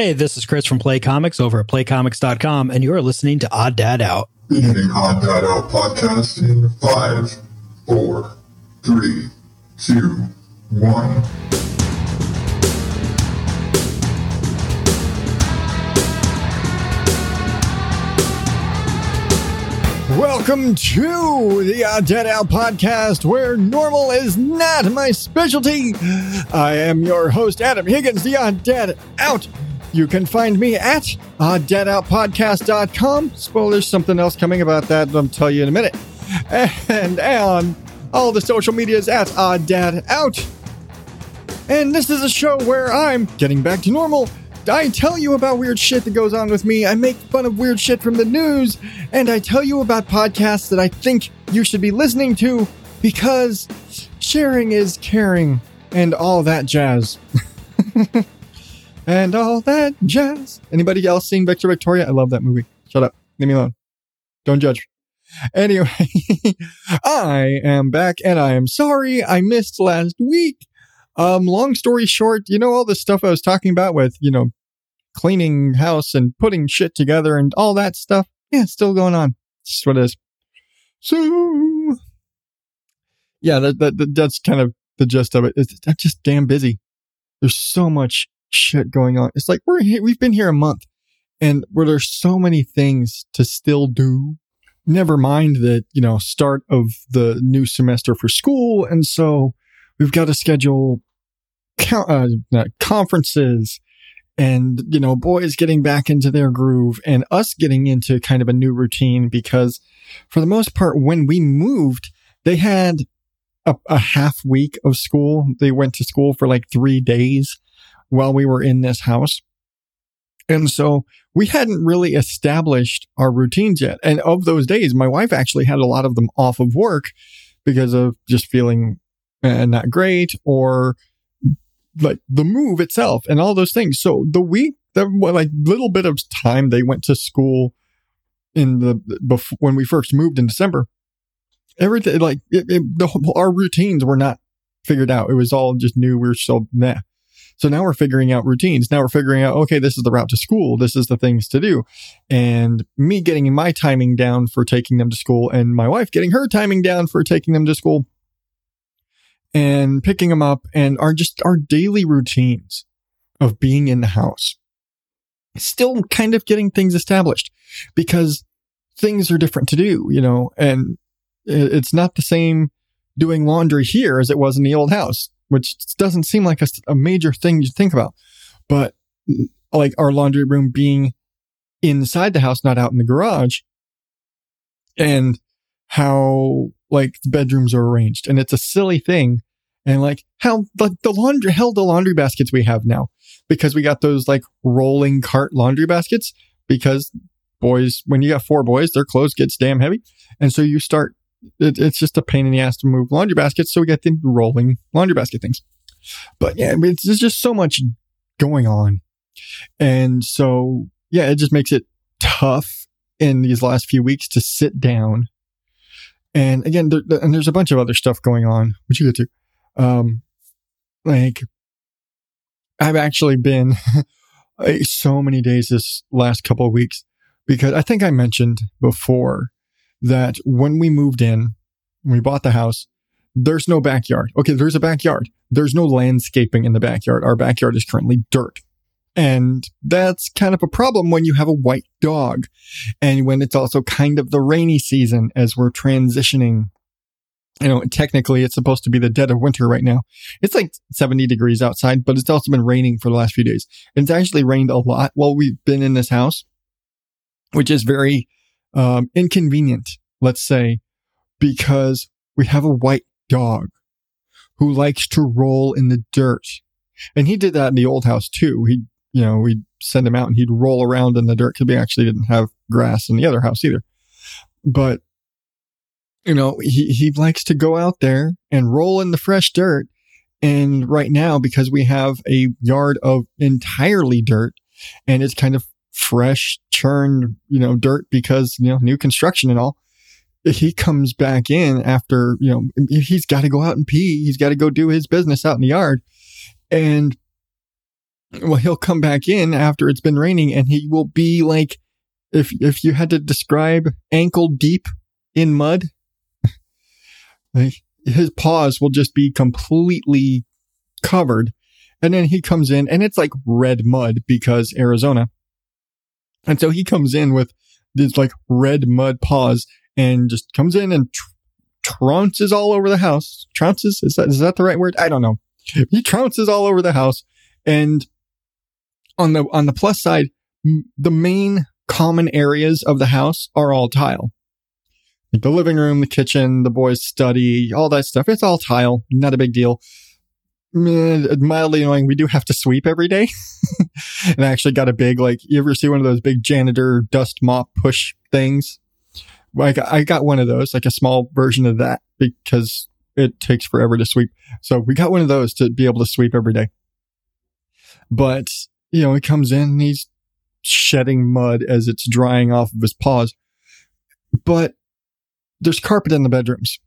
Hey, this is Chris from Play Comics over at playcomics.com, and you're listening to Odd Dad Out. Beginning Odd Dad Out podcast in five, four, three, two, one. Welcome to the Odd Dad Out podcast, where normal is not my specialty. I am your host, Adam Higgins, the Odd Dad Out. You can find me at odddadoutpodcast.com. Spoilers, something else coming about that, I'll tell you in a minute. And on all the social medias at Odd Dad Out. And this is a show where I'm getting back to normal. I tell you about weird shit that goes on with me. I make fun of weird shit from the news. And I tell you about podcasts that I think you should be listening to because sharing is caring and all that jazz. and all that jazz. Anybody else seen Victor Victoria? I love that movie. Shut up. Leave me alone. Don't judge. Anyway, I am back and I am sorry I missed last week. Um, long story short, you know, all the stuff I was talking about with, you know, cleaning house and putting shit together and all that stuff. Yeah, still going on. That's what it is. So, yeah, that, that, that that's kind of the gist of it. It's, I'm just damn busy. There's so much shit going on. It's like we're here, we've been here a month and where there's so many things to still do. Never mind the, you know, start of the new semester for school. And so we've got to schedule uh, conferences and, you know, boys getting back into their groove and us getting into kind of a new routine because for the most part, when we moved, they had a, a half week of school. They went to school for like three days while we were in this house. And so we hadn't really established our routines yet. And of those days, my wife actually had a lot of them off of work because of just feeling uh, not great or like the move itself and all those things. So the week, the like little bit of time they went to school in the before when we first moved in December, everything like it, it, the, our routines were not figured out. It was all just new. We were so meh. So now we're figuring out routines. Now we're figuring out, okay, this is the route to school. This is the things to do. And me getting my timing down for taking them to school and my wife getting her timing down for taking them to school and picking them up and are just our daily routines of being in the house. Still kind of getting things established because things are different to do, you know, and it's not the same doing laundry here as it was in the old house which doesn't seem like a, a major thing to think about. But like our laundry room being inside the house, not out in the garage, and how like the bedrooms are arranged. And it's a silly thing. And like how the, the laundry, hell, the laundry baskets we have now, because we got those like rolling cart laundry baskets because boys, when you got four boys, their clothes gets damn heavy. And so you start it, it's just a pain in the ass to move laundry baskets. So we get the rolling laundry basket things. But yeah, it's, there's just so much going on. And so, yeah, it just makes it tough in these last few weeks to sit down. And again, there, and there's a bunch of other stuff going on, which you get to. Um, like, I've actually been so many days this last couple of weeks because I think I mentioned before that when we moved in, we bought the house, there's no backyard. Okay, there's a backyard. There's no landscaping in the backyard. Our backyard is currently dirt. And that's kind of a problem when you have a white dog and when it's also kind of the rainy season as we're transitioning. You know, technically it's supposed to be the dead of winter right now. It's like 70 degrees outside, but it's also been raining for the last few days. It's actually rained a lot while we've been in this house, which is very um, inconvenient, let's say, because we have a white dog who likes to roll in the dirt. And he did that in the old house too. He, you know, we'd send him out and he'd roll around in the dirt because we actually didn't have grass in the other house either. But, you know, he, he likes to go out there and roll in the fresh dirt. And right now, because we have a yard of entirely dirt and it's kind of fresh churned, you know, dirt because, you know, new construction and all. He comes back in after, you know, he's got to go out and pee. He's got to go do his business out in the yard. And well, he'll come back in after it's been raining and he will be like, if, if you had to describe ankle deep in mud, like his paws will just be completely covered. And then he comes in and it's like red mud because Arizona. And so he comes in with these like red mud paws and just comes in and tr- trounces all over the house. Trounces? Is that, is that the right word? I don't know. He trounces all over the house. And on the, on the plus side, the main common areas of the house are all tile. Like the living room, the kitchen, the boys' study, all that stuff. It's all tile. Not a big deal. Mildly annoying. We do have to sweep every day. and I actually got a big, like, you ever see one of those big janitor dust mop push things? Like, I got one of those, like a small version of that because it takes forever to sweep. So we got one of those to be able to sweep every day. But, you know, he comes in and he's shedding mud as it's drying off of his paws. But there's carpet in the bedrooms.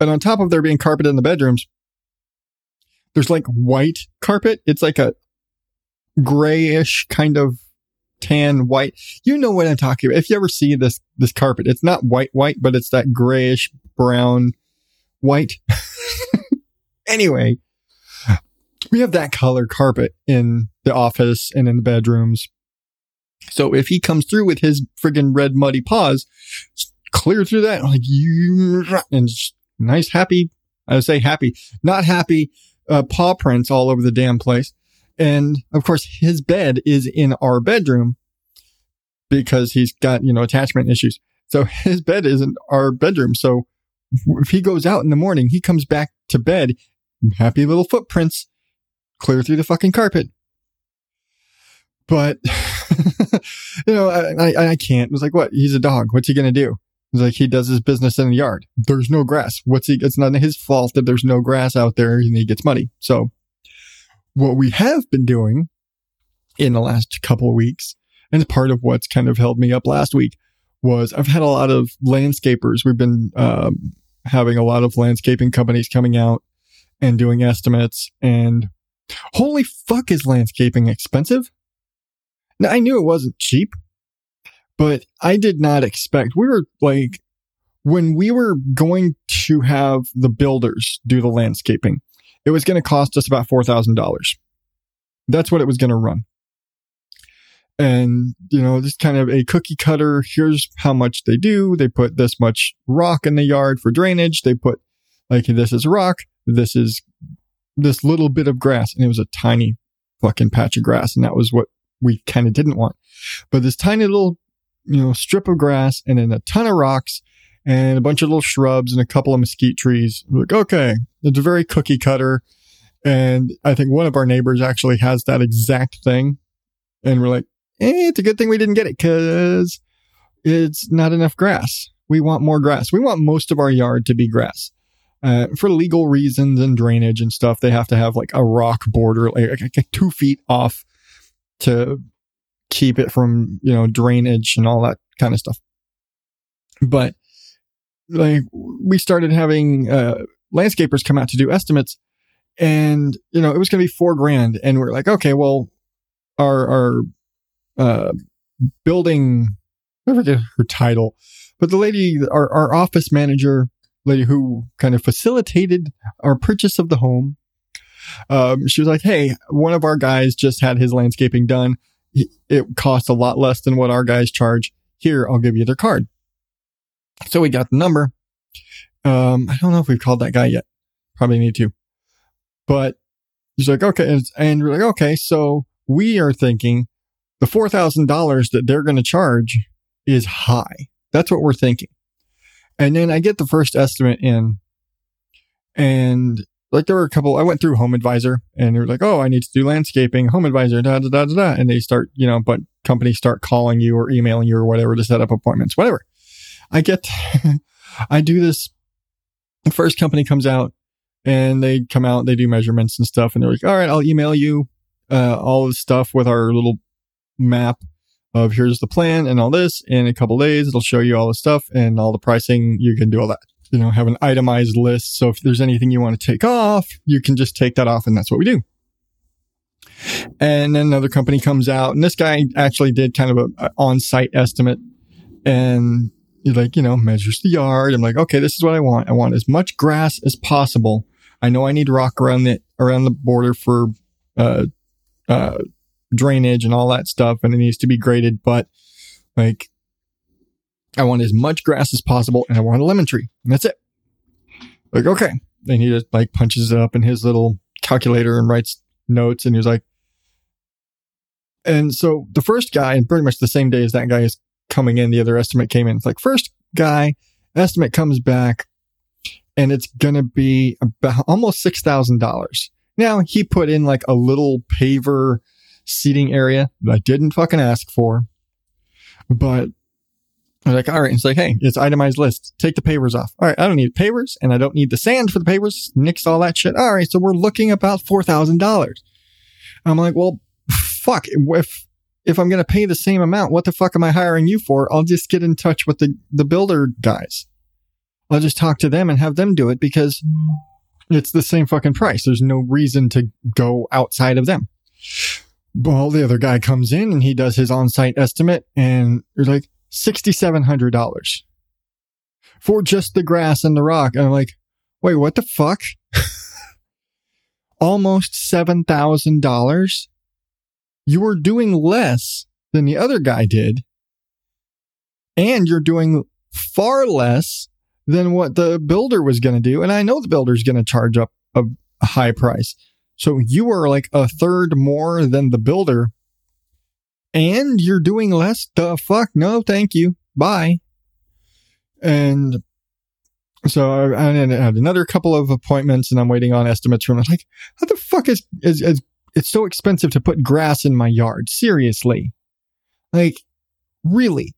And on top of there being carpet in the bedrooms, there's like white carpet. It's like a grayish kind of tan white. You know what I'm talking about. If you ever see this, this carpet, it's not white, white, but it's that grayish brown white. anyway, we have that color carpet in the office and in the bedrooms. So if he comes through with his friggin' red muddy paws, clear through that, like you, and nice, happy, I say happy, not happy, uh, paw prints all over the damn place. And of course, his bed is in our bedroom because he's got, you know, attachment issues. So his bed is in our bedroom. So if he goes out in the morning, he comes back to bed, happy little footprints clear through the fucking carpet. But, you know, I, I, I can't. It was like, what? He's a dog. What's he going to do? It's like he does his business in the yard. There's no grass. What's he? It's not his fault that there's no grass out there and he gets muddy. So what we have been doing in the last couple of weeks and part of what's kind of held me up last week was I've had a lot of landscapers. We've been, um, having a lot of landscaping companies coming out and doing estimates and holy fuck is landscaping expensive? Now I knew it wasn't cheap but I did not expect we were like when we were going to have the builders do the landscaping, it was going to cost us about $4,000. That's what it was going to run. And, you know, this kind of a cookie cutter. Here's how much they do. They put this much rock in the yard for drainage. They put like, this is rock. This is this little bit of grass. And it was a tiny fucking patch of grass. And that was what we kind of didn't want. But this tiny little you know, strip of grass and then a ton of rocks and a bunch of little shrubs and a couple of mesquite trees. We're like, okay, it's a very cookie cutter. And I think one of our neighbors actually has that exact thing. And we're like, eh, it's a good thing we didn't get it because it's not enough grass. We want more grass. We want most of our yard to be grass. Uh, for legal reasons and drainage and stuff, they have to have like a rock border, like, like two feet off to keep it from, you know, drainage and all that kind of stuff. But like we started having, uh, landscapers come out to do estimates and, you know, it was going to be four grand. And we're like, okay, well, our, our, uh, building, I forget her title, but the lady, our, our office manager, lady who kind of facilitated our purchase of the home, um, she was like, Hey, one of our guys just had his landscaping done it costs a lot less than what our guys charge. Here, I'll give you their card. So we got the number. Um, I don't know if we've called that guy yet. Probably need to. But he's like, okay. And we're like, okay. So we are thinking the $4,000 that they're going to charge is high. That's what we're thinking. And then I get the first estimate in and like there were a couple, I went through Home Advisor and they were like, oh, I need to do landscaping, Home Advisor, da, da, da, da, da. And they start, you know, but companies start calling you or emailing you or whatever to set up appointments, whatever. I get, I do this. The first company comes out and they come out, they do measurements and stuff. And they're like, all right, I'll email you, uh, all the stuff with our little map of here's the plan and all this. In a couple days, it'll show you all the stuff and all the pricing. You can do all that you know, have an itemized list. So if there's anything you want to take off, you can just take that off and that's what we do. And then another company comes out, and this guy actually did kind of a, a on-site estimate, and he like you know measures the yard. I'm like, okay, this is what I want. I want as much grass as possible. I know I need rock around the around the border for uh, uh, drainage and all that stuff, and it needs to be graded. But like, I want as much grass as possible, and I want a lemon tree, and that's it. Like, okay. Then he just like punches it up in his little calculator and writes notes, and he's like, and so the first guy, and pretty much the same day as that guy is coming in, the other estimate came in. It's like first guy estimate comes back, and it's gonna be about almost six thousand dollars. Now he put in like a little paver seating area that I didn't fucking ask for, but I was like, all right. It's like, hey, it's itemized list. Take the pavers off. All right. I don't need pavers and I don't need the sand for the pavers. Nix all that shit. All right. So we're looking about $4,000. I'm like, well, fuck. If, if I'm going to pay the same amount, what the fuck am I hiring you for? I'll just get in touch with the, the builder guys. I'll just talk to them and have them do it because it's the same fucking price. There's no reason to go outside of them. Well, the other guy comes in and he does his on site estimate and you're like, $6,700 for just the grass and the rock. And I'm like, wait, what the fuck? Almost $7,000. You were doing less than the other guy did. And you're doing far less than what the builder was going to do. And I know the builder's going to charge up a, a high price. So you are like a third more than the builder and you're doing less. The fuck? No, thank you. Bye. And so I, I had another couple of appointments and I'm waiting on estimates from like, how the fuck is, is, is it's so expensive to put grass in my yard? Seriously. Like, really?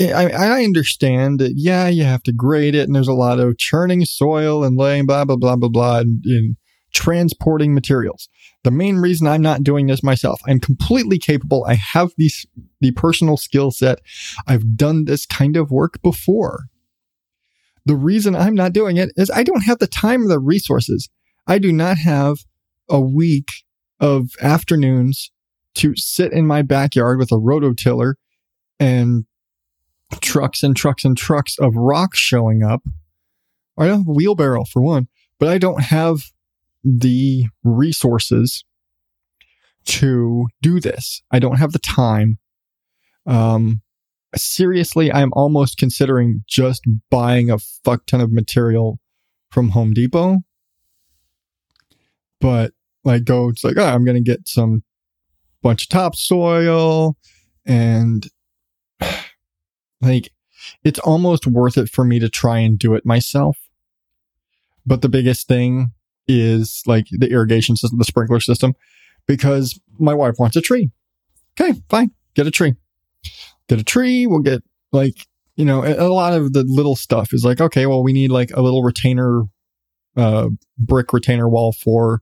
I, I understand that, yeah, you have to grade it and there's a lot of churning soil and laying blah, blah, blah, blah, blah, and, and transporting materials. The main reason I'm not doing this myself, I'm completely capable. I have these, the personal skill set. I've done this kind of work before. The reason I'm not doing it is I don't have the time or the resources. I do not have a week of afternoons to sit in my backyard with a rototiller and trucks and trucks and trucks of rock showing up. I don't have a wheelbarrow for one, but I don't have the resources to do this. I don't have the time. Um, seriously, I'm almost considering just buying a fuck ton of material from Home Depot. But like, go, it's like, oh, I'm going to get some bunch of topsoil and like, it's almost worth it for me to try and do it myself. But the biggest thing is like the irrigation system, the sprinkler system, because my wife wants a tree. Okay, fine. Get a tree. Get a tree. We'll get like, you know, a, lot of the little stuff is like, okay, well, we need like a little retainer, uh, brick retainer wall for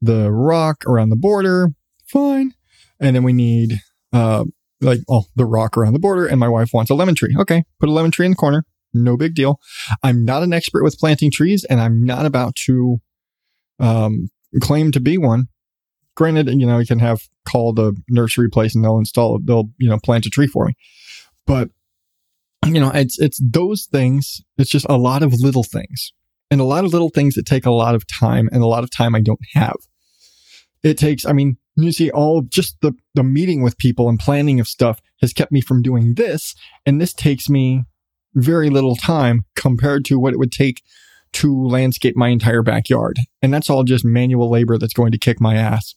the rock around the border. Fine. And then we need, uh, like, oh, the rock around the border. And my wife wants a lemon tree. Okay. Put a lemon tree in the corner. No big deal. I'm not an expert with planting trees and I'm not about to um, claim to be one. Granted, you know, you can have call the nursery place and they'll install, they'll, you know, plant a tree for me. But, you know, it's, it's those things. It's just a lot of little things and a lot of little things that take a lot of time and a lot of time I don't have. It takes, I mean, you see all just the, the meeting with people and planning of stuff has kept me from doing this. And this takes me very little time compared to what it would take to landscape my entire backyard. And that's all just manual labor that's going to kick my ass.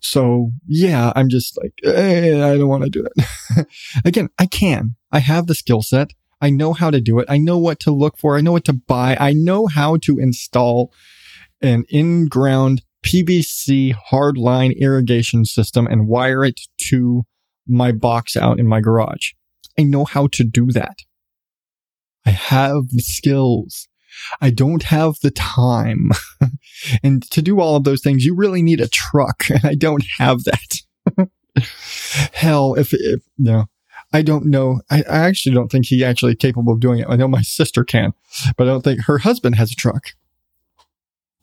So yeah, I'm just like, eh, I don't want to do that. Again, I can. I have the skill set. I know how to do it. I know what to look for. I know what to buy. I know how to install an in-ground PVC hardline irrigation system and wire it to my box out in my garage. I know how to do that. I have the skills. I don't have the time. and to do all of those things, you really need a truck. And I don't have that. Hell, if, if, you know, I don't know. I, I actually don't think he actually capable of doing it. I know my sister can, but I don't think her husband has a truck.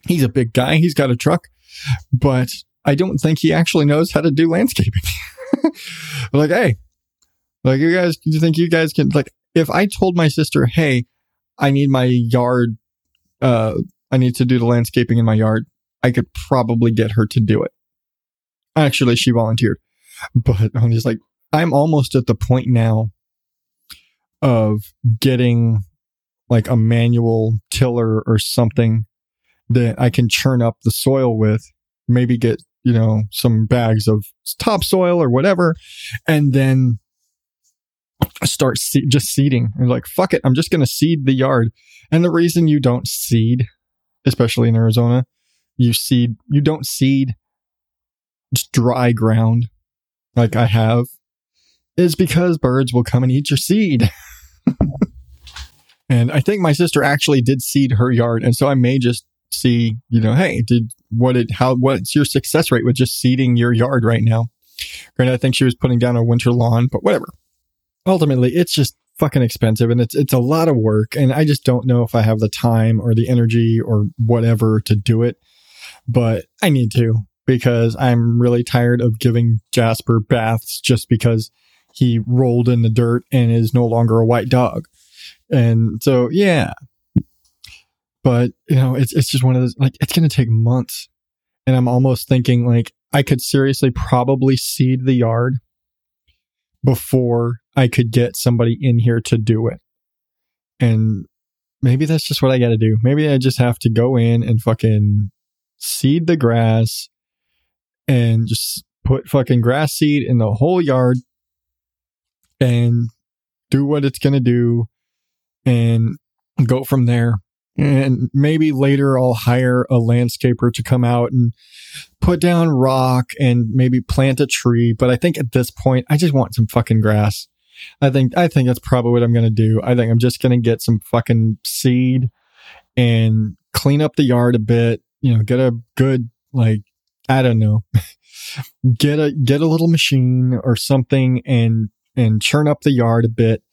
He's a big guy. He's got a truck, but I don't think he actually knows how to do landscaping. like, hey, like you guys, do you think you guys can like if I told my sister, hey, I need my yard, uh, I need to do the landscaping in my yard, I could probably get her to do it. Actually, she volunteered, but I'm just like, I'm almost at the point now of getting like a manual tiller or something that I can churn up the soil with, maybe get, you know, some bags of topsoil or whatever, and then start se- just seeding. And like, fuck it, I'm just going to seed the yard. And the reason you don't seed, especially in Arizona, you seed, you don't seed dry ground like I have, is because birds will come and eat your seed. and I think my sister actually did seed her yard. And so I may just see, you know, hey, did what it, how, what's your success rate with just seeding your yard right now? Granted, I think she was putting down a winter lawn, but whatever ultimately it's just fucking expensive and it's it's a lot of work and I just don't know if I have the time or the energy or whatever to do it but I need to because I'm really tired of giving Jasper baths just because he rolled in the dirt and is no longer a white dog. And so yeah. But you know, it's it's just one of those like it's going to take months. And I'm almost thinking like I could seriously probably seed the yard before I could get somebody in here to do it. And maybe that's just what I got to do. Maybe I just have to go in and fucking seed the grass and just put fucking grass seed in the whole yard and do what it's going to do and go from there. And maybe later I'll hire a landscaper to come out and put down rock and maybe plant a tree. But I think at this point, I just want some fucking grass. I think I think that's probably what I'm gonna do. I think I'm just gonna get some fucking seed and clean up the yard a bit. You know, get a good like I don't know, get a get a little machine or something and and churn up the yard a bit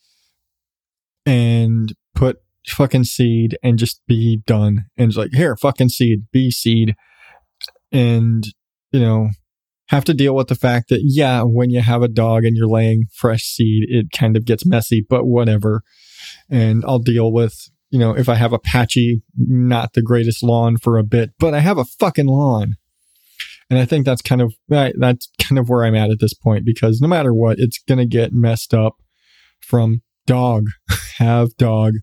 and put fucking seed and just be done. And it's like here, fucking seed, be seed, and you know have to deal with the fact that, yeah, when you have a dog and you're laying fresh seed, it kind of gets messy, but whatever. And I'll deal with, you know, if I have a patchy, not the greatest lawn for a bit, but I have a fucking lawn. And I think that's kind of, that's kind of where I'm at at this point because no matter what, it's going to get messed up from dog, have dog,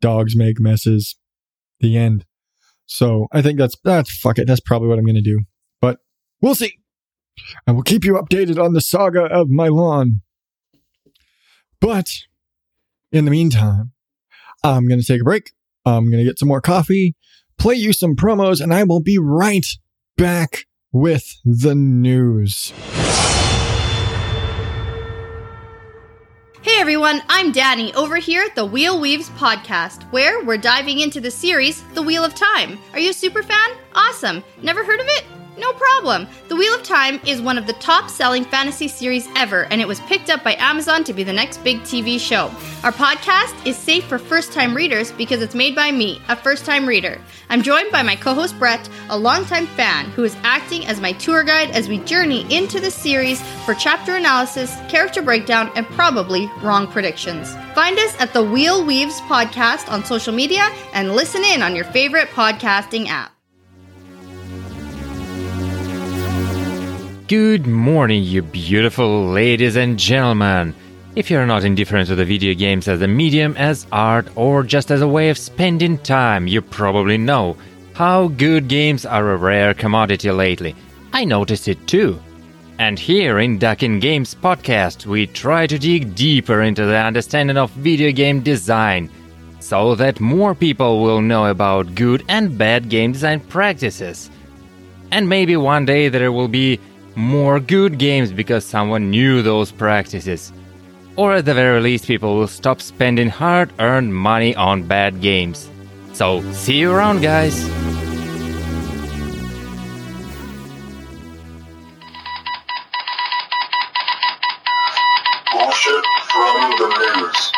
dogs make messes, the end. So I think that's, that's fuck it. That's probably what I'm going to do, but we'll see. I will keep you updated on the saga of my lawn. But in the meantime, I'm going to take a break. I'm going to get some more coffee, play you some promos, and I will be right back with the news. Hey everyone, I'm Danny over here at the Wheel Weaves podcast, where we're diving into the series The Wheel of Time. Are you a super fan? Awesome. Never heard of it? No problem. The Wheel of Time is one of the top selling fantasy series ever, and it was picked up by Amazon to be the next big TV show. Our podcast is safe for first time readers because it's made by me, a first time reader. I'm joined by my co host Brett, a longtime fan who is acting as my tour guide as we journey into the series for chapter analysis, character breakdown, and probably wrong predictions. Find us at the Wheel Weaves podcast on social media and listen in on your favorite podcasting app. Good morning, you beautiful ladies and gentlemen. If you're not indifferent to the video games as a medium, as art, or just as a way of spending time, you probably know how good games are a rare commodity lately. I noticed it too. And here in Duckin Games podcast, we try to dig deeper into the understanding of video game design so that more people will know about good and bad game design practices. And maybe one day there will be more good games because someone knew those practices. Or at the very least, people will stop spending hard earned money on bad games. So, see you around, guys! Bullshit from the news.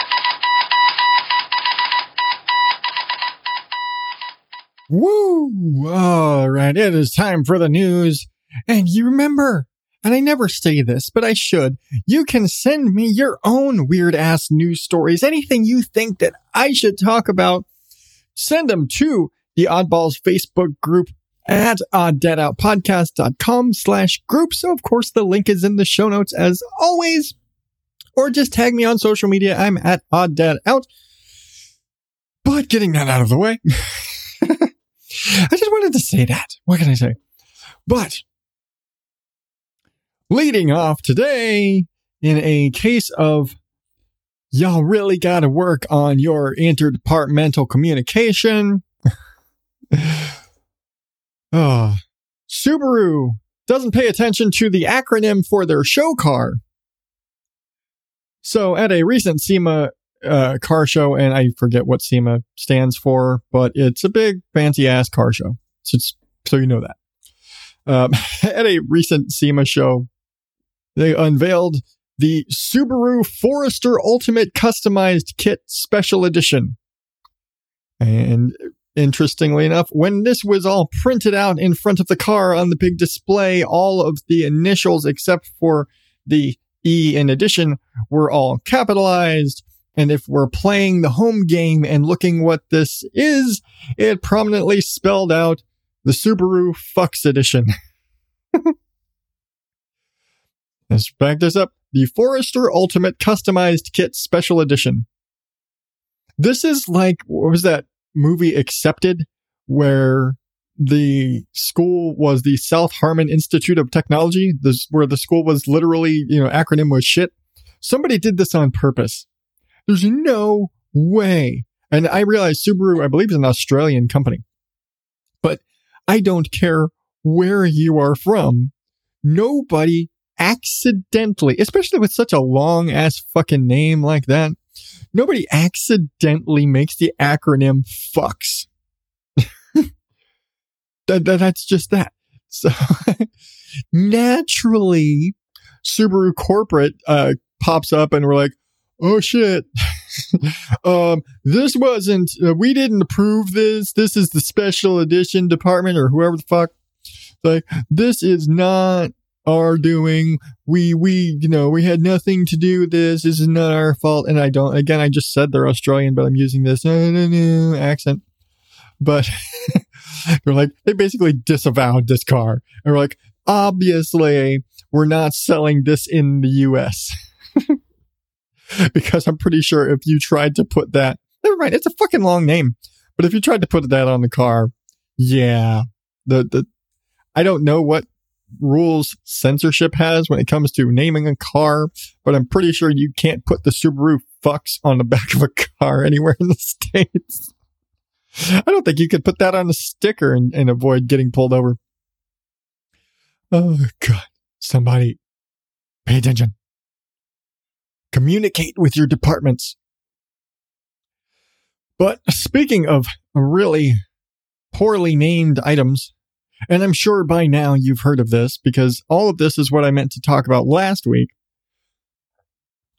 Woo! All right. It is time for the news. And you remember, and I never say this, but I should, you can send me your own weird ass news stories, anything you think that I should talk about. Send them to the Oddballs Facebook group at odddadoutpodcast.com slash group. So of course the link is in the show notes as always, or just tag me on social media. I'm at odddadout. But getting that out of the way, I just wanted to say that. What can I say? But leading off today in a case of y'all really got to work on your interdepartmental communication. oh, Subaru doesn't pay attention to the acronym for their show car. So at a recent SEMA uh, car show, and I forget what SEMA stands for, but it's a big fancy ass car show. So, so you know that. Um, at a recent SEMA show, they unveiled the Subaru Forester Ultimate Customized Kit Special Edition. And interestingly enough, when this was all printed out in front of the car on the big display, all of the initials except for the E in addition were all capitalized. And if we're playing the home game and looking what this is, it prominently spelled out the Subaru Fucks Edition. Let's back this up. The Forester Ultimate Customized Kit Special Edition. This is like, what was that movie Accepted, where the school was the South Harmon Institute of Technology, this, where the school was literally, you know, acronym was shit. Somebody did this on purpose. There's no way. And I realize Subaru, I believe, is an Australian company, but I don't care where you are from. Nobody accidentally, especially with such a long ass fucking name like that, nobody accidentally makes the acronym fucks. that, that, that's just that. So naturally, Subaru corporate uh, pops up and we're like, oh shit. um, this wasn't, uh, we didn't approve this. This is the special edition department or whoever the fuck. Like, this is not our doing. We, we, you know, we had nothing to do with this. This is not our fault. And I don't, again, I just said they're Australian, but I'm using this accent. But they're like, they basically disavowed this car. And we're like, obviously, we're not selling this in the US. because I'm pretty sure if you tried to put that, never mind, it's a fucking long name. But if you tried to put that on the car, yeah, the, the, I don't know what rules censorship has when it comes to naming a car, but I'm pretty sure you can't put the Subaru fucks on the back of a car anywhere in the States. I don't think you could put that on a sticker and, and avoid getting pulled over. Oh, God. Somebody pay attention. Communicate with your departments. But speaking of really poorly named items, and I'm sure by now you've heard of this because all of this is what I meant to talk about last week.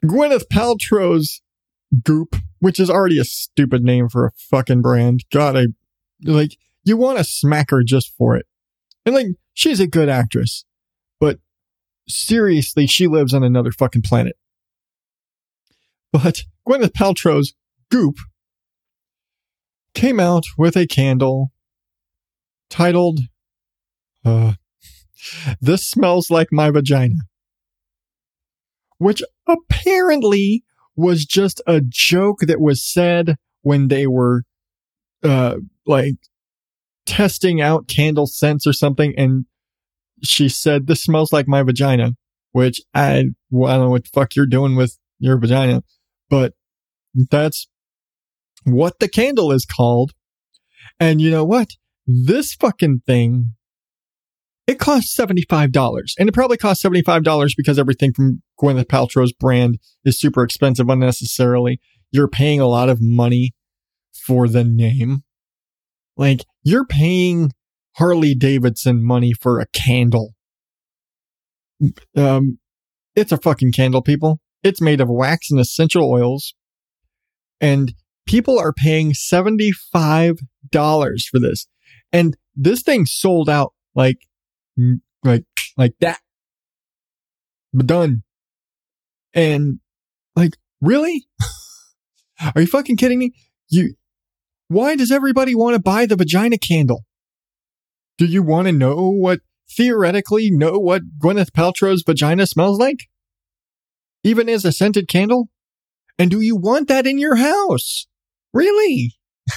Gwyneth Paltrow's Goop, which is already a stupid name for a fucking brand. God, I like you want to smack her just for it. And like she's a good actress, but seriously, she lives on another fucking planet. But Gwyneth Paltrow's Goop came out with a candle titled uh, This Smells Like My Vagina, which apparently was just a joke that was said when they were uh, like testing out candle scents or something. And she said, This smells like my vagina, which I, I don't know what the fuck you're doing with your vagina but that's what the candle is called. And you know what? This fucking thing, it costs $75 and it probably costs $75 because everything from Gwyneth Paltrow's brand is super expensive unnecessarily. You're paying a lot of money for the name. Like you're paying Harley Davidson money for a candle. Um, it's a fucking candle, people. It's made of wax and essential oils. And people are paying $75 for this. And this thing sold out like like like that. But done. And like, really? Are you fucking kidding me? You why does everybody want to buy the vagina candle? Do you want to know what theoretically know what Gwyneth Paltrow's vagina smells like? Even as a scented candle? And do you want that in your house? Really?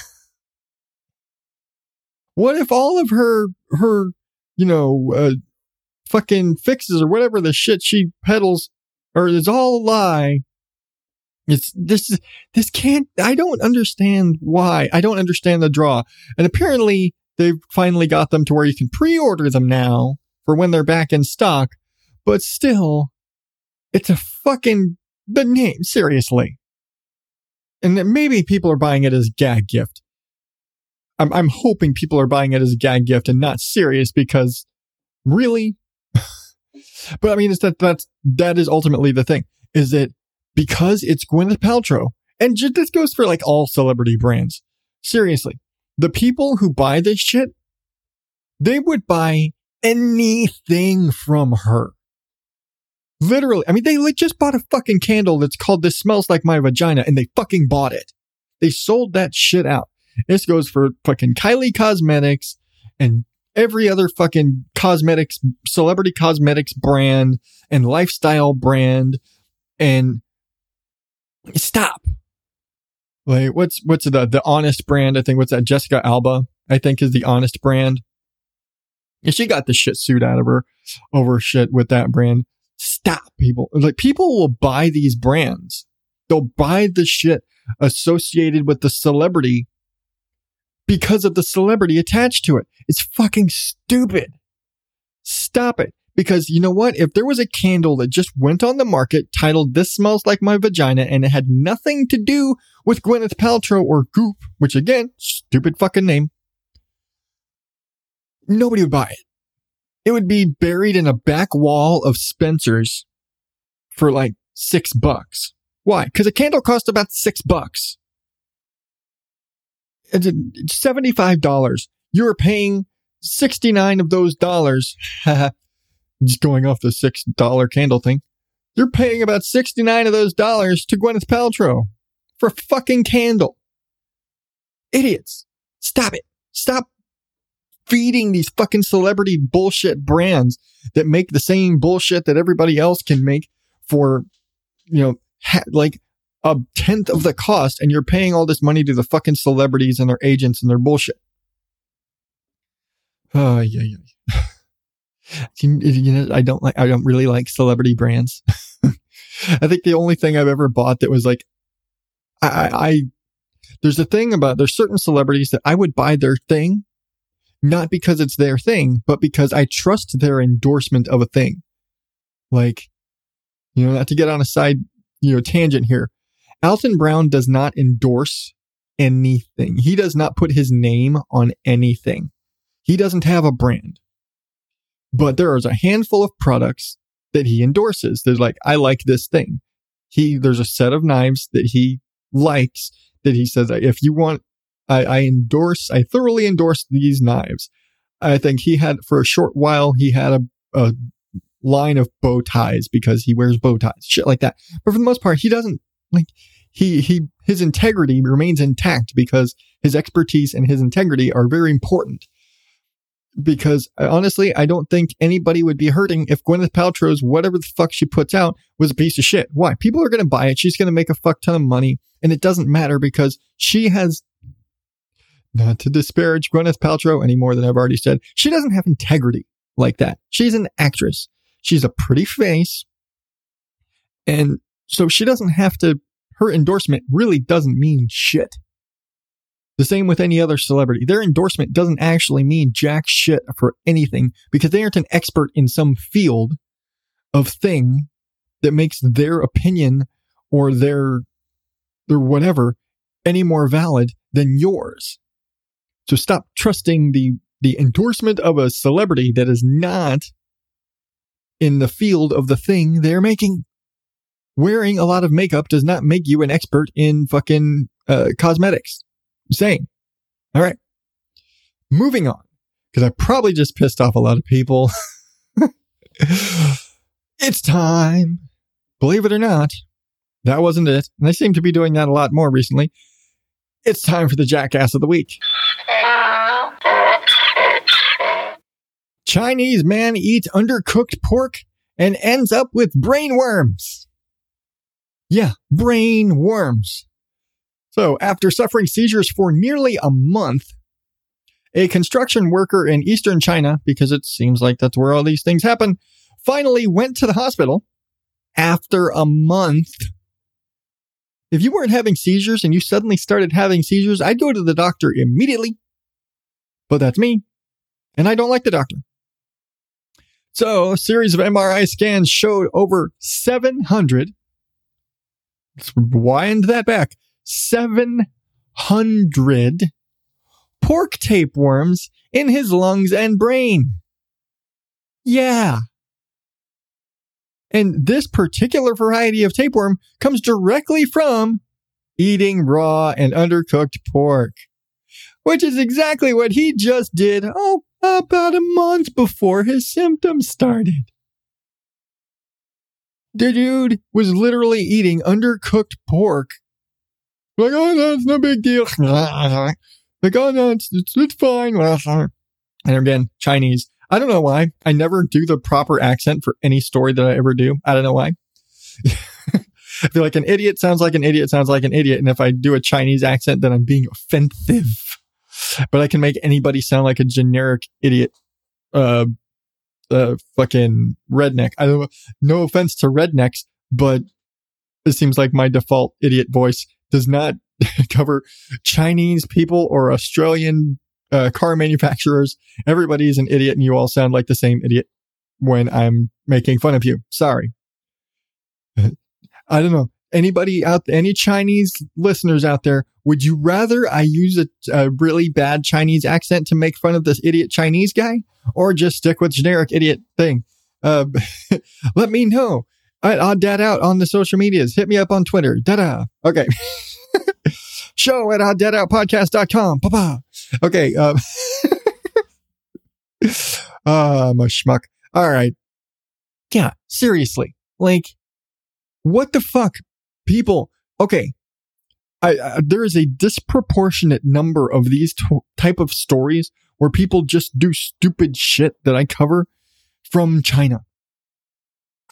what if all of her her you know uh, fucking fixes or whatever the shit she peddles or is all a lie? It's this this can't I don't understand why. I don't understand the draw. And apparently they've finally got them to where you can pre-order them now for when they're back in stock. But still, it's a fucking the name, seriously. And maybe people are buying it as gag gift. I'm I'm hoping people are buying it as a gag gift and not serious because really but I mean it's that that's that is ultimately the thing. Is that because it's Gwyneth Paltrow, and just, this goes for like all celebrity brands. Seriously, the people who buy this shit, they would buy anything from her. Literally, I mean, they just bought a fucking candle that's called "This Smells Like My Vagina," and they fucking bought it. They sold that shit out. This goes for fucking Kylie Cosmetics and every other fucking cosmetics, celebrity cosmetics brand and lifestyle brand. And stop. Like, what's, what's the, the honest brand? I think what's that? Jessica Alba, I think is the honest brand. And she got the shit suit out of her over shit with that brand. Stop people. Like people will buy these brands. They'll buy the shit associated with the celebrity because of the celebrity attached to it. It's fucking stupid. Stop it. Because you know what? If there was a candle that just went on the market titled This Smells Like My Vagina and it had nothing to do with Gwyneth Paltrow or Goop, which again, stupid fucking name, nobody would buy it. It would be buried in a back wall of Spencer's for like six bucks. Why? Because a candle costs about six bucks. It's $75. You're paying 69 of those dollars. Just going off the $6 candle thing. You're paying about 69 of those dollars to Gwyneth Paltrow for a fucking candle. Idiots. Stop it. Stop feeding these fucking celebrity bullshit brands that make the same bullshit that everybody else can make for, you know, ha- like a tenth of the cost and you're paying all this money to the fucking celebrities and their agents and their bullshit. Oh, yeah, yeah. you, you know, I don't like, I don't really like celebrity brands. I think the only thing I've ever bought that was like, I, I, I, there's a thing about, there's certain celebrities that I would buy their thing, not because it's their thing, but because I trust their endorsement of a thing. Like, you know, not to get on a side, you know, tangent here. Alton Brown does not endorse anything. He does not put his name on anything. He doesn't have a brand. But there is a handful of products that he endorses. There's like, I like this thing. He, there's a set of knives that he likes that he says, if you want, I, I endorse, I thoroughly endorse these knives. I think he had, for a short while, he had a, a line of bow ties because he wears bow ties, shit like that. But for the most part, he doesn't like he he his integrity remains intact because his expertise and his integrity are very important. Because uh, honestly, I don't think anybody would be hurting if Gwyneth Paltrow's whatever the fuck she puts out was a piece of shit. Why? People are going to buy it. She's going to make a fuck ton of money, and it doesn't matter because she has. Not to disparage Gwyneth Paltrow any more than I've already said, she doesn't have integrity like that. She's an actress. She's a pretty face. And so she doesn't have to, her endorsement really doesn't mean shit. The same with any other celebrity. Their endorsement doesn't actually mean jack shit for anything because they aren't an expert in some field of thing that makes their opinion or their, their whatever any more valid than yours. So stop trusting the, the endorsement of a celebrity that is not in the field of the thing they're making wearing a lot of makeup does not make you an expert in fucking uh, cosmetics. Same. All right. Moving on, because I probably just pissed off a lot of people. it's time. Believe it or not, that wasn't it. And they seem to be doing that a lot more recently. It's time for the jackass of the week. Chinese man eats undercooked pork and ends up with brain worms. Yeah, brain worms. So, after suffering seizures for nearly a month, a construction worker in eastern China, because it seems like that's where all these things happen, finally went to the hospital after a month. If you weren't having seizures and you suddenly started having seizures, I'd go to the doctor immediately. But that's me. And I don't like the doctor. So, a series of MRI scans showed over 700. Wind that back. 700 pork tapeworms in his lungs and brain. Yeah. And this particular variety of tapeworm comes directly from eating raw and undercooked pork, which is exactly what he just did, oh, about a month before his symptoms started. The dude was literally eating undercooked pork. Like, oh, no, it's no big deal. Like, oh, no, it's, it's, it's fine. And again, Chinese. I don't know why. I never do the proper accent for any story that I ever do. I don't know why. I feel like an idiot sounds like an idiot sounds like an idiot. And if I do a Chinese accent, then I'm being offensive. But I can make anybody sound like a generic idiot. Uh, uh, fucking redneck. I don't no offense to rednecks, but it seems like my default idiot voice does not cover Chinese people or Australian uh, car manufacturers. Everybody's an idiot and you all sound like the same idiot when I'm making fun of you. Sorry. I don't know. Anybody out, any Chinese listeners out there, would you rather I use a, a really bad Chinese accent to make fun of this idiot Chinese guy or just stick with generic idiot thing? Uh, let me know. I, I'll dad out on the social medias. Hit me up on Twitter. Dada. Okay. Show at deadoutpodcast.com. Papa. Okay. Um, uh, I'm a schmuck. All right. Yeah. Seriously. Like, what the fuck? People. Okay. I, there is a disproportionate number of these t- type of stories where people just do stupid shit that I cover from China.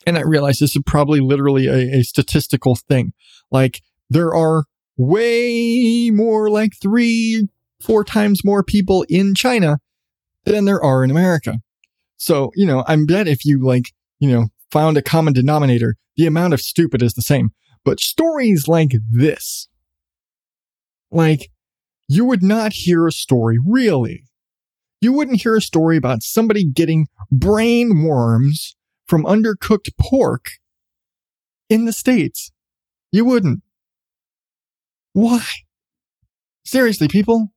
And I realize this is probably literally a, a statistical thing. Like there are way more like three, four times more people in China than there are in America. So, you know, I bet if you like, you know, found a common denominator, the amount of stupid is the same. But stories like this, like, you would not hear a story really. You wouldn't hear a story about somebody getting brain worms from undercooked pork in the States. You wouldn't. Why? Seriously, people?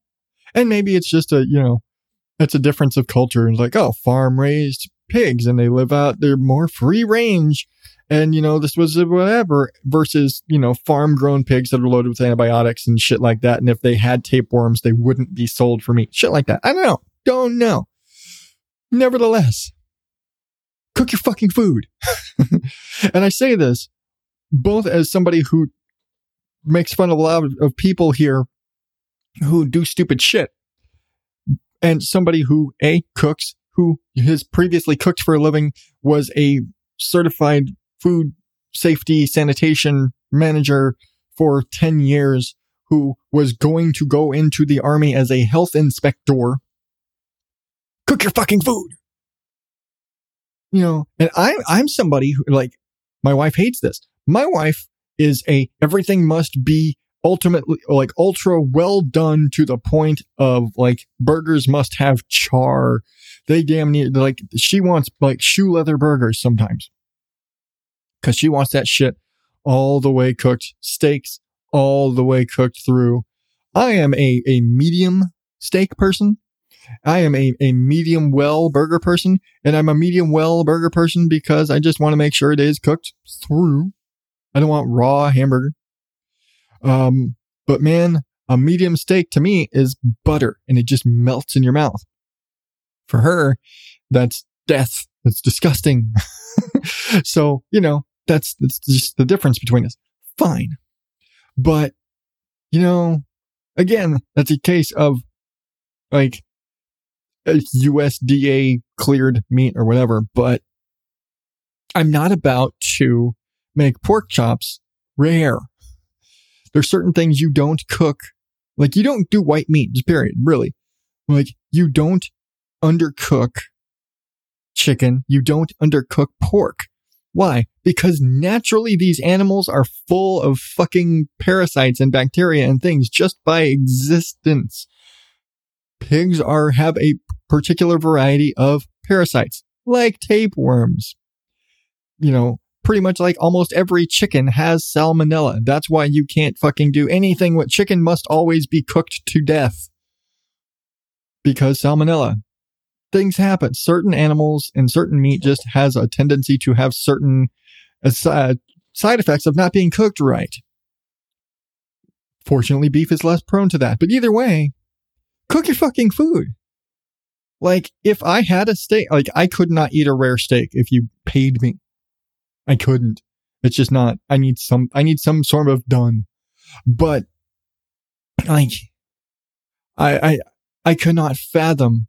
And maybe it's just a, you know, it's a difference of culture like, oh, farm raised pigs and they live out, they're more free range. And, you know, this was whatever versus, you know, farm grown pigs that are loaded with antibiotics and shit like that. And if they had tapeworms, they wouldn't be sold for meat. Shit like that. I don't know. Don't know. Nevertheless, cook your fucking food. and I say this both as somebody who makes fun of a lot of, people here who do stupid shit and somebody who a cooks who has previously cooked for a living was a certified food safety sanitation manager for 10 years who was going to go into the army as a health inspector. Cook your fucking food! You know and i i'm somebody who like my wife hates this. My wife is a everything must be ultimately like ultra well done to the point of like burgers must have char. They damn near like she wants like shoe leather burgers sometimes. Cause she wants that shit all the way cooked, steaks all the way cooked through. I am a, a medium steak person. I am a, a medium well burger person and I'm a medium well burger person because I just want to make sure it is cooked through I don't want raw hamburger. Um, but man, a medium steak to me is butter and it just melts in your mouth. For her, that's death. That's disgusting. so, you know, that's, that's just the difference between us. Fine. But, you know, again, that's a case of like USDA cleared meat or whatever, but I'm not about to make pork chops rare. There's certain things you don't cook. Like you don't do white meat, just period, really. Like you don't undercook chicken. You don't undercook pork. Why? Because naturally these animals are full of fucking parasites and bacteria and things just by existence. Pigs are, have a particular variety of parasites, like tapeworms. You know, pretty much like almost every chicken has salmonella. That's why you can't fucking do anything with chicken must always be cooked to death. Because salmonella. Things happen. Certain animals and certain meat just has a tendency to have certain uh, side effects of not being cooked right. Fortunately, beef is less prone to that. But either way, cook your fucking food. Like, if I had a steak, like, I could not eat a rare steak if you paid me. I couldn't. It's just not, I need some, I need some sort of done. But, like, I, I, I could not fathom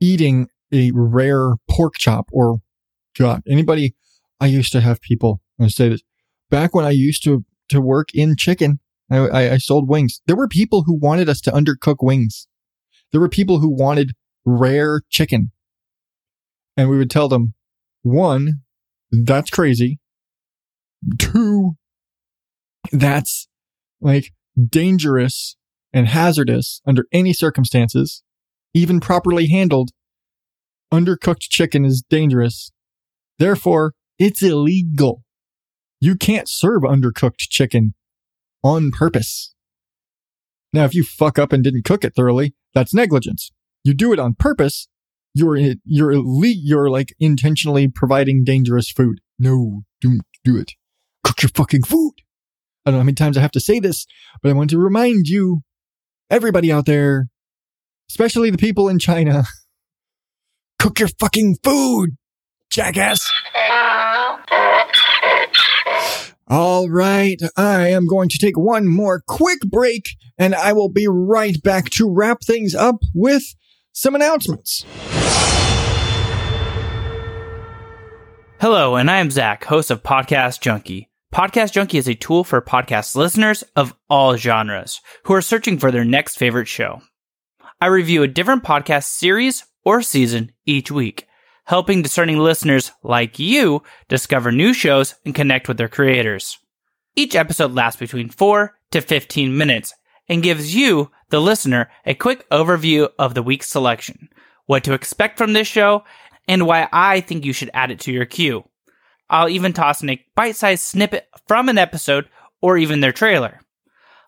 eating a rare pork chop or, God, anybody, I used to have people, I say this, back when I used to, to work in chicken, I, I, I sold wings. There were people who wanted us to undercook wings. There were people who wanted rare chicken. And we would tell them, one, that's crazy. Two, that's like dangerous and hazardous under any circumstances. Even properly handled, undercooked chicken is dangerous. Therefore, it's illegal. You can't serve undercooked chicken on purpose. Now, if you fuck up and didn't cook it thoroughly, that's negligence. You do it on purpose, you're you're elite, you're like intentionally providing dangerous food. No, don't do it. Cook your fucking food. I don't know how many times I have to say this, but I want to remind you, everybody out there, especially the people in China, cook your fucking food, jackass. All right, I am going to take one more quick break and I will be right back to wrap things up with some announcements. Hello, and I am Zach, host of Podcast Junkie. Podcast Junkie is a tool for podcast listeners of all genres who are searching for their next favorite show. I review a different podcast series or season each week, helping discerning listeners like you discover new shows and connect with their creators. Each episode lasts between 4 to 15 minutes and gives you, the listener, a quick overview of the week's selection, what to expect from this show, and why I think you should add it to your queue. I'll even toss in a bite sized snippet from an episode or even their trailer.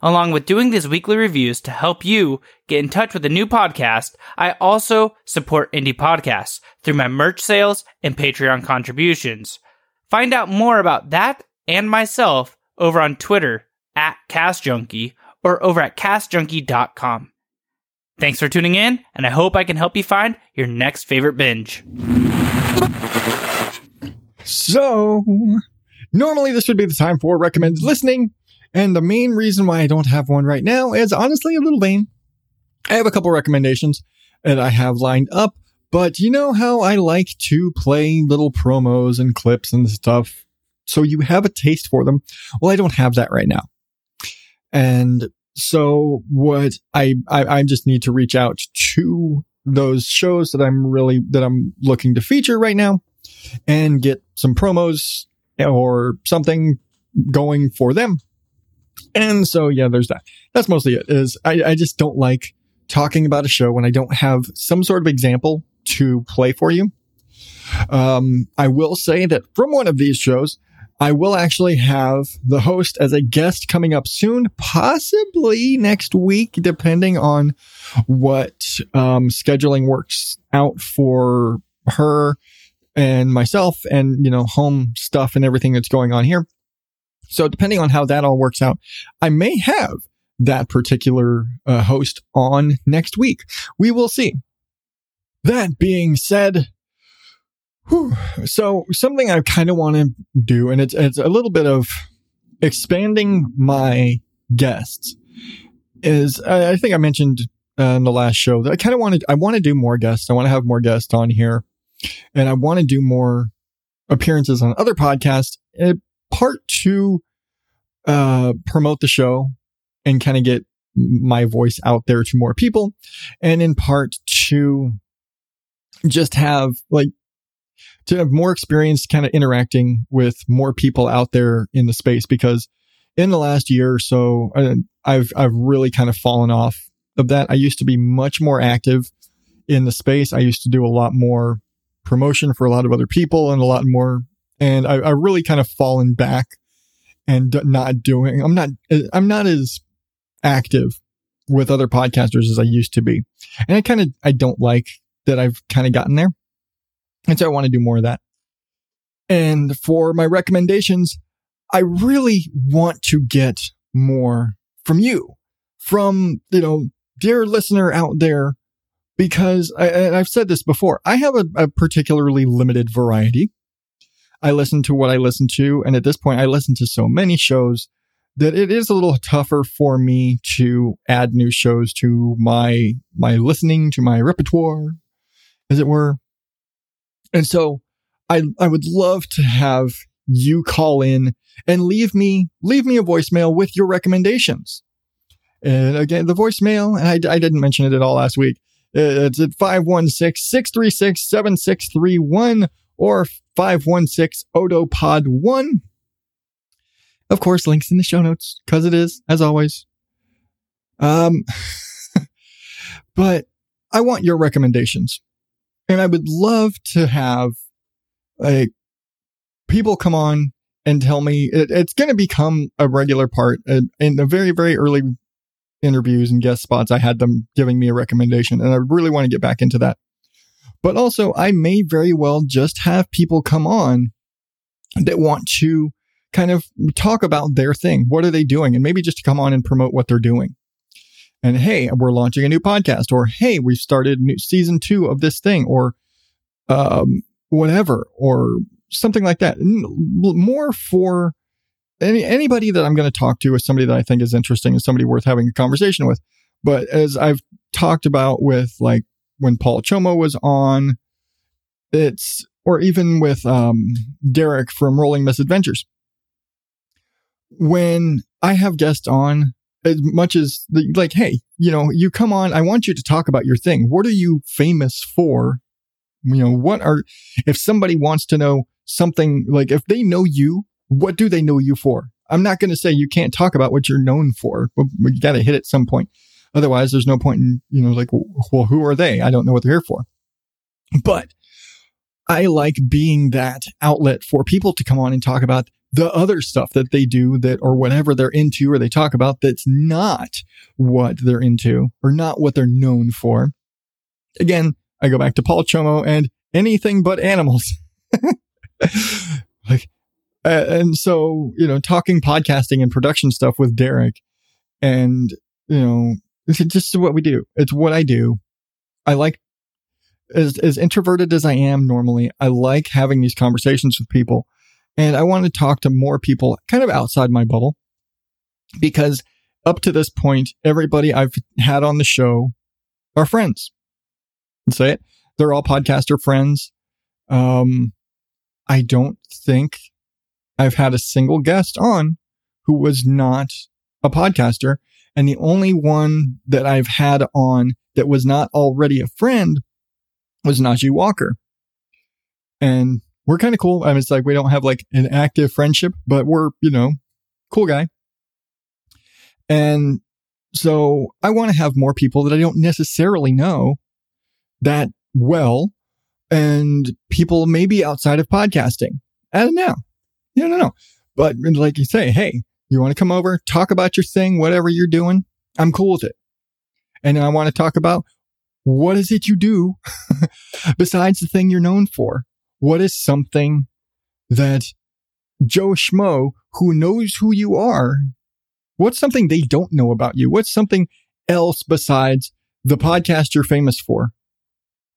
Along with doing these weekly reviews to help you get in touch with a new podcast, I also support indie podcasts through my merch sales and Patreon contributions. Find out more about that and myself over on Twitter at CastJunkie or over at castjunkie.com. Thanks for tuning in, and I hope I can help you find your next favorite binge. So, normally this would be the time for recommended listening, and the main reason why I don't have one right now is honestly a little vain. I have a couple recommendations that I have lined up, but you know how I like to play little promos and clips and stuff, so you have a taste for them. Well, I don't have that right now. And so what I, I, I just need to reach out to those shows that I'm really, that I'm looking to feature right now and get some promos or something going for them. And so, yeah, there's that. That's mostly it is I, I just don't like talking about a show when I don't have some sort of example to play for you. Um, I will say that from one of these shows, I will actually have the host as a guest coming up soon, possibly next week, depending on what um, scheduling works out for her and myself and, you know, home stuff and everything that's going on here. So depending on how that all works out, I may have that particular uh, host on next week. We will see. That being said, Whew. So something I kind of want to do, and it's it's a little bit of expanding my guests. Is I, I think I mentioned uh, in the last show that I kind of wanted I want to do more guests. I want to have more guests on here, and I want to do more appearances on other podcasts. Uh, part to uh, promote the show and kind of get my voice out there to more people, and in part to just have like to have more experience kind of interacting with more people out there in the space because in the last year or so uh, I've I've really kind of fallen off of that. I used to be much more active in the space. I used to do a lot more promotion for a lot of other people and a lot more and I, I really kind of fallen back and not doing I'm not I'm not as active with other podcasters as I used to be. And I kind of I don't like that I've kind of gotten there. And so I want to do more of that. And for my recommendations, I really want to get more from you, from, you know, dear listener out there, because I, and I've said this before, I have a, a particularly limited variety. I listen to what I listen to. And at this point, I listen to so many shows that it is a little tougher for me to add new shows to my, my listening, to my repertoire, as it were. And so I, I would love to have you call in and leave me, leave me a voicemail with your recommendations. And again, the voicemail, and I, I didn't mention it at all last week. It's at 516-636-7631 or 516-ODOPOD1. Of course, links in the show notes, cause it is, as always. Um, but I want your recommendations. And I would love to have like people come on and tell me it, it's going to become a regular part uh, in the very, very early interviews and guest spots. I had them giving me a recommendation and I really want to get back into that. But also I may very well just have people come on that want to kind of talk about their thing. What are they doing? And maybe just to come on and promote what they're doing and hey, we're launching a new podcast, or hey, we've started new season two of this thing, or um, whatever, or something like that. More for any, anybody that I'm going to talk to is somebody that I think is interesting and somebody worth having a conversation with. But as I've talked about with like when Paul Chomo was on, it's or even with um, Derek from Rolling Misadventures. When I have guests on as much as the, like, hey, you know, you come on, I want you to talk about your thing. What are you famous for? You know, what are, if somebody wants to know something, like if they know you, what do they know you for? I'm not going to say you can't talk about what you're known for, but you got to hit at some point. Otherwise, there's no point in, you know, like, well, who are they? I don't know what they're here for. But I like being that outlet for people to come on and talk about the other stuff that they do that or whatever they're into or they talk about that's not what they're into or not what they're known for. Again, I go back to Paul Chomo and anything but animals. like, uh, and so, you know, talking podcasting and production stuff with Derek and, you know, it's just what we do. It's what I do. I like as, as introverted as I am normally, I like having these conversations with people and I want to talk to more people kind of outside my bubble because up to this point, everybody I've had on the show are friends. I'd say it. They're all podcaster friends. Um, I don't think I've had a single guest on who was not a podcaster. And the only one that I've had on that was not already a friend was Najee Walker. And we're kind of cool. I mean, it's like we don't have like an active friendship, but we're, you know, cool guy. And so I want to have more people that I don't necessarily know that well and people maybe outside of podcasting. I don't know. You don't know. But like you say, hey, you want to come over, talk about your thing, whatever you're doing. I'm cool with it. And I want to talk about what is it you do besides the thing you're known for? What is something that Joe Schmo, who knows who you are, what's something they don't know about you? What's something else besides the podcast you're famous for?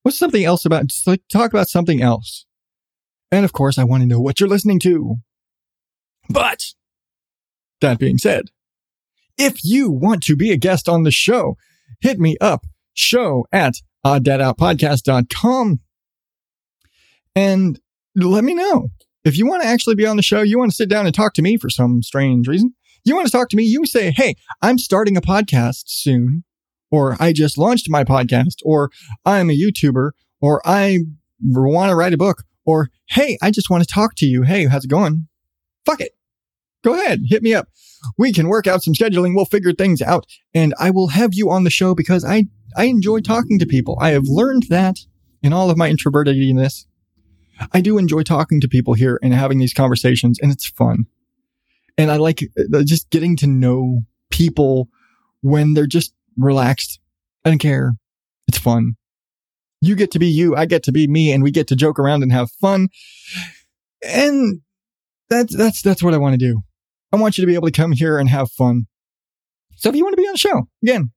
What's something else about, just like talk about something else. And of course, I want to know what you're listening to. But that being said, if you want to be a guest on the show, hit me up, show at odddadoutpodcast.com and let me know. If you want to actually be on the show, you want to sit down and talk to me for some strange reason, you want to talk to me, you say, Hey, I'm starting a podcast soon, or I just launched my podcast, or I'm a YouTuber, or I want to write a book, or Hey, I just want to talk to you. Hey, how's it going? Fuck it. Go ahead, hit me up. We can work out some scheduling. We'll figure things out and I will have you on the show because I, I enjoy talking to people. I have learned that in all of my introvertedness. I do enjoy talking to people here and having these conversations and it's fun. And I like uh, just getting to know people when they're just relaxed. I don't care. It's fun. You get to be you. I get to be me and we get to joke around and have fun. And that's, that's, that's what I want to do. I want you to be able to come here and have fun. So if you want to be on the show, again,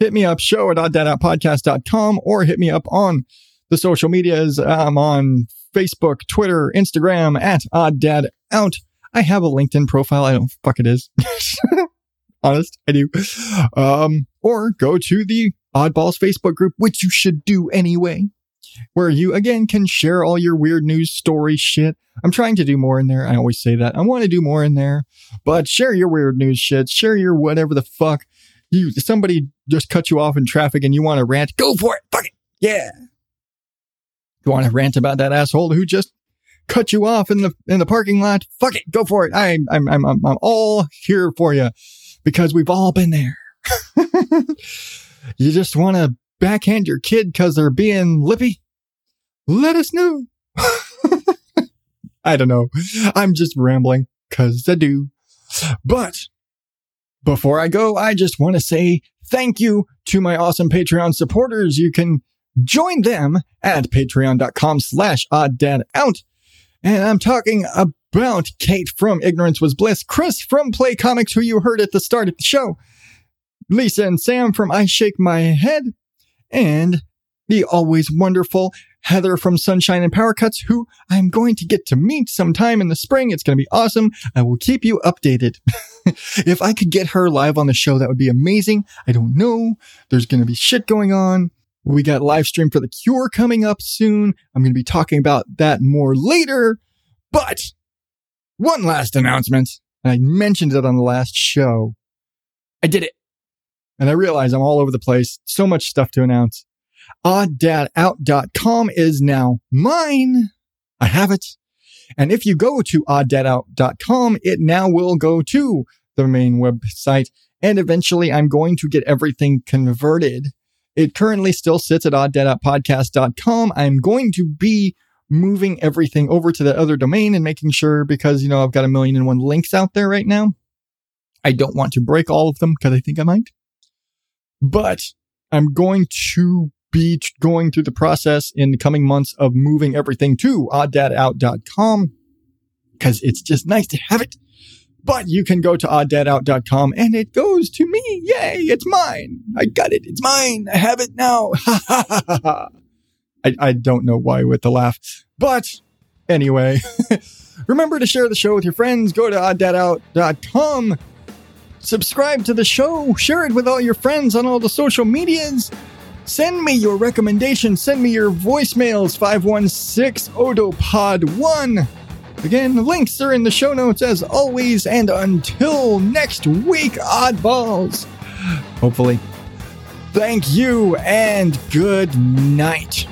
hit me up, show at odddadoutpodcast.com or hit me up on the social medias. I'm on Facebook, Twitter, Instagram at Odd Dad Out. I have a LinkedIn profile. I don't fuck it is. Honest, I do. Um, or go to the Oddballs Facebook group, which you should do anyway where you again can share all your weird news story shit. I'm trying to do more in there. I always say that. I want to do more in there, but share your weird news shit. Share your whatever the fuck. You somebody just cut you off in traffic and you want to rant. Go for it. Fuck it. Yeah. You want to rant about that asshole who just cut you off in the in the parking lot? Fuck it. Go for it. I, I'm I'm I'm I'm all here for you because we've all been there. you just want to backhand your kid because they're being lippy? Let us know. I don't know. I'm just rambling because I do. But before I go, I just want to say thank you to my awesome Patreon supporters. You can join them at patreon.com slash odddadout. And I'm talking about Kate from Ignorance Was Bliss, Chris from Play Comics, who you heard at the start of the show, Lisa and Sam from I Shake My Head, and the always wonderful Heather from Sunshine and Power Cuts, who I'm going to get to meet sometime in the spring. It's going to be awesome. I will keep you updated. if I could get her live on the show, that would be amazing. I don't know. There's going to be shit going on. We got live stream for the cure coming up soon. I'm going to be talking about that more later. But one last announcement. I mentioned it on the last show. I did it. And I realize I'm all over the place. So much stuff to announce. Odddadout.com is now mine. I have it. And if you go to odddadout.com, it now will go to the main website. And eventually I'm going to get everything converted. It currently still sits at odddadoutpodcast.com. I'm going to be moving everything over to the other domain and making sure because, you know, I've got a million and one links out there right now. I don't want to break all of them because I think I might but I'm going to be going through the process in the coming months of moving everything to odddadout.com because it's just nice to have it. But you can go to odddadout.com and it goes to me. Yay, it's mine. I got it. It's mine. I have it now. I, I don't know why with the laugh, but anyway, remember to share the show with your friends. Go to odddadout.com subscribe to the show, share it with all your friends on all the social medias. Send me your recommendations, send me your voicemails 516 Odopod 1. Again, links are in the show notes as always, and until next week, oddballs. Hopefully. Thank you and good night.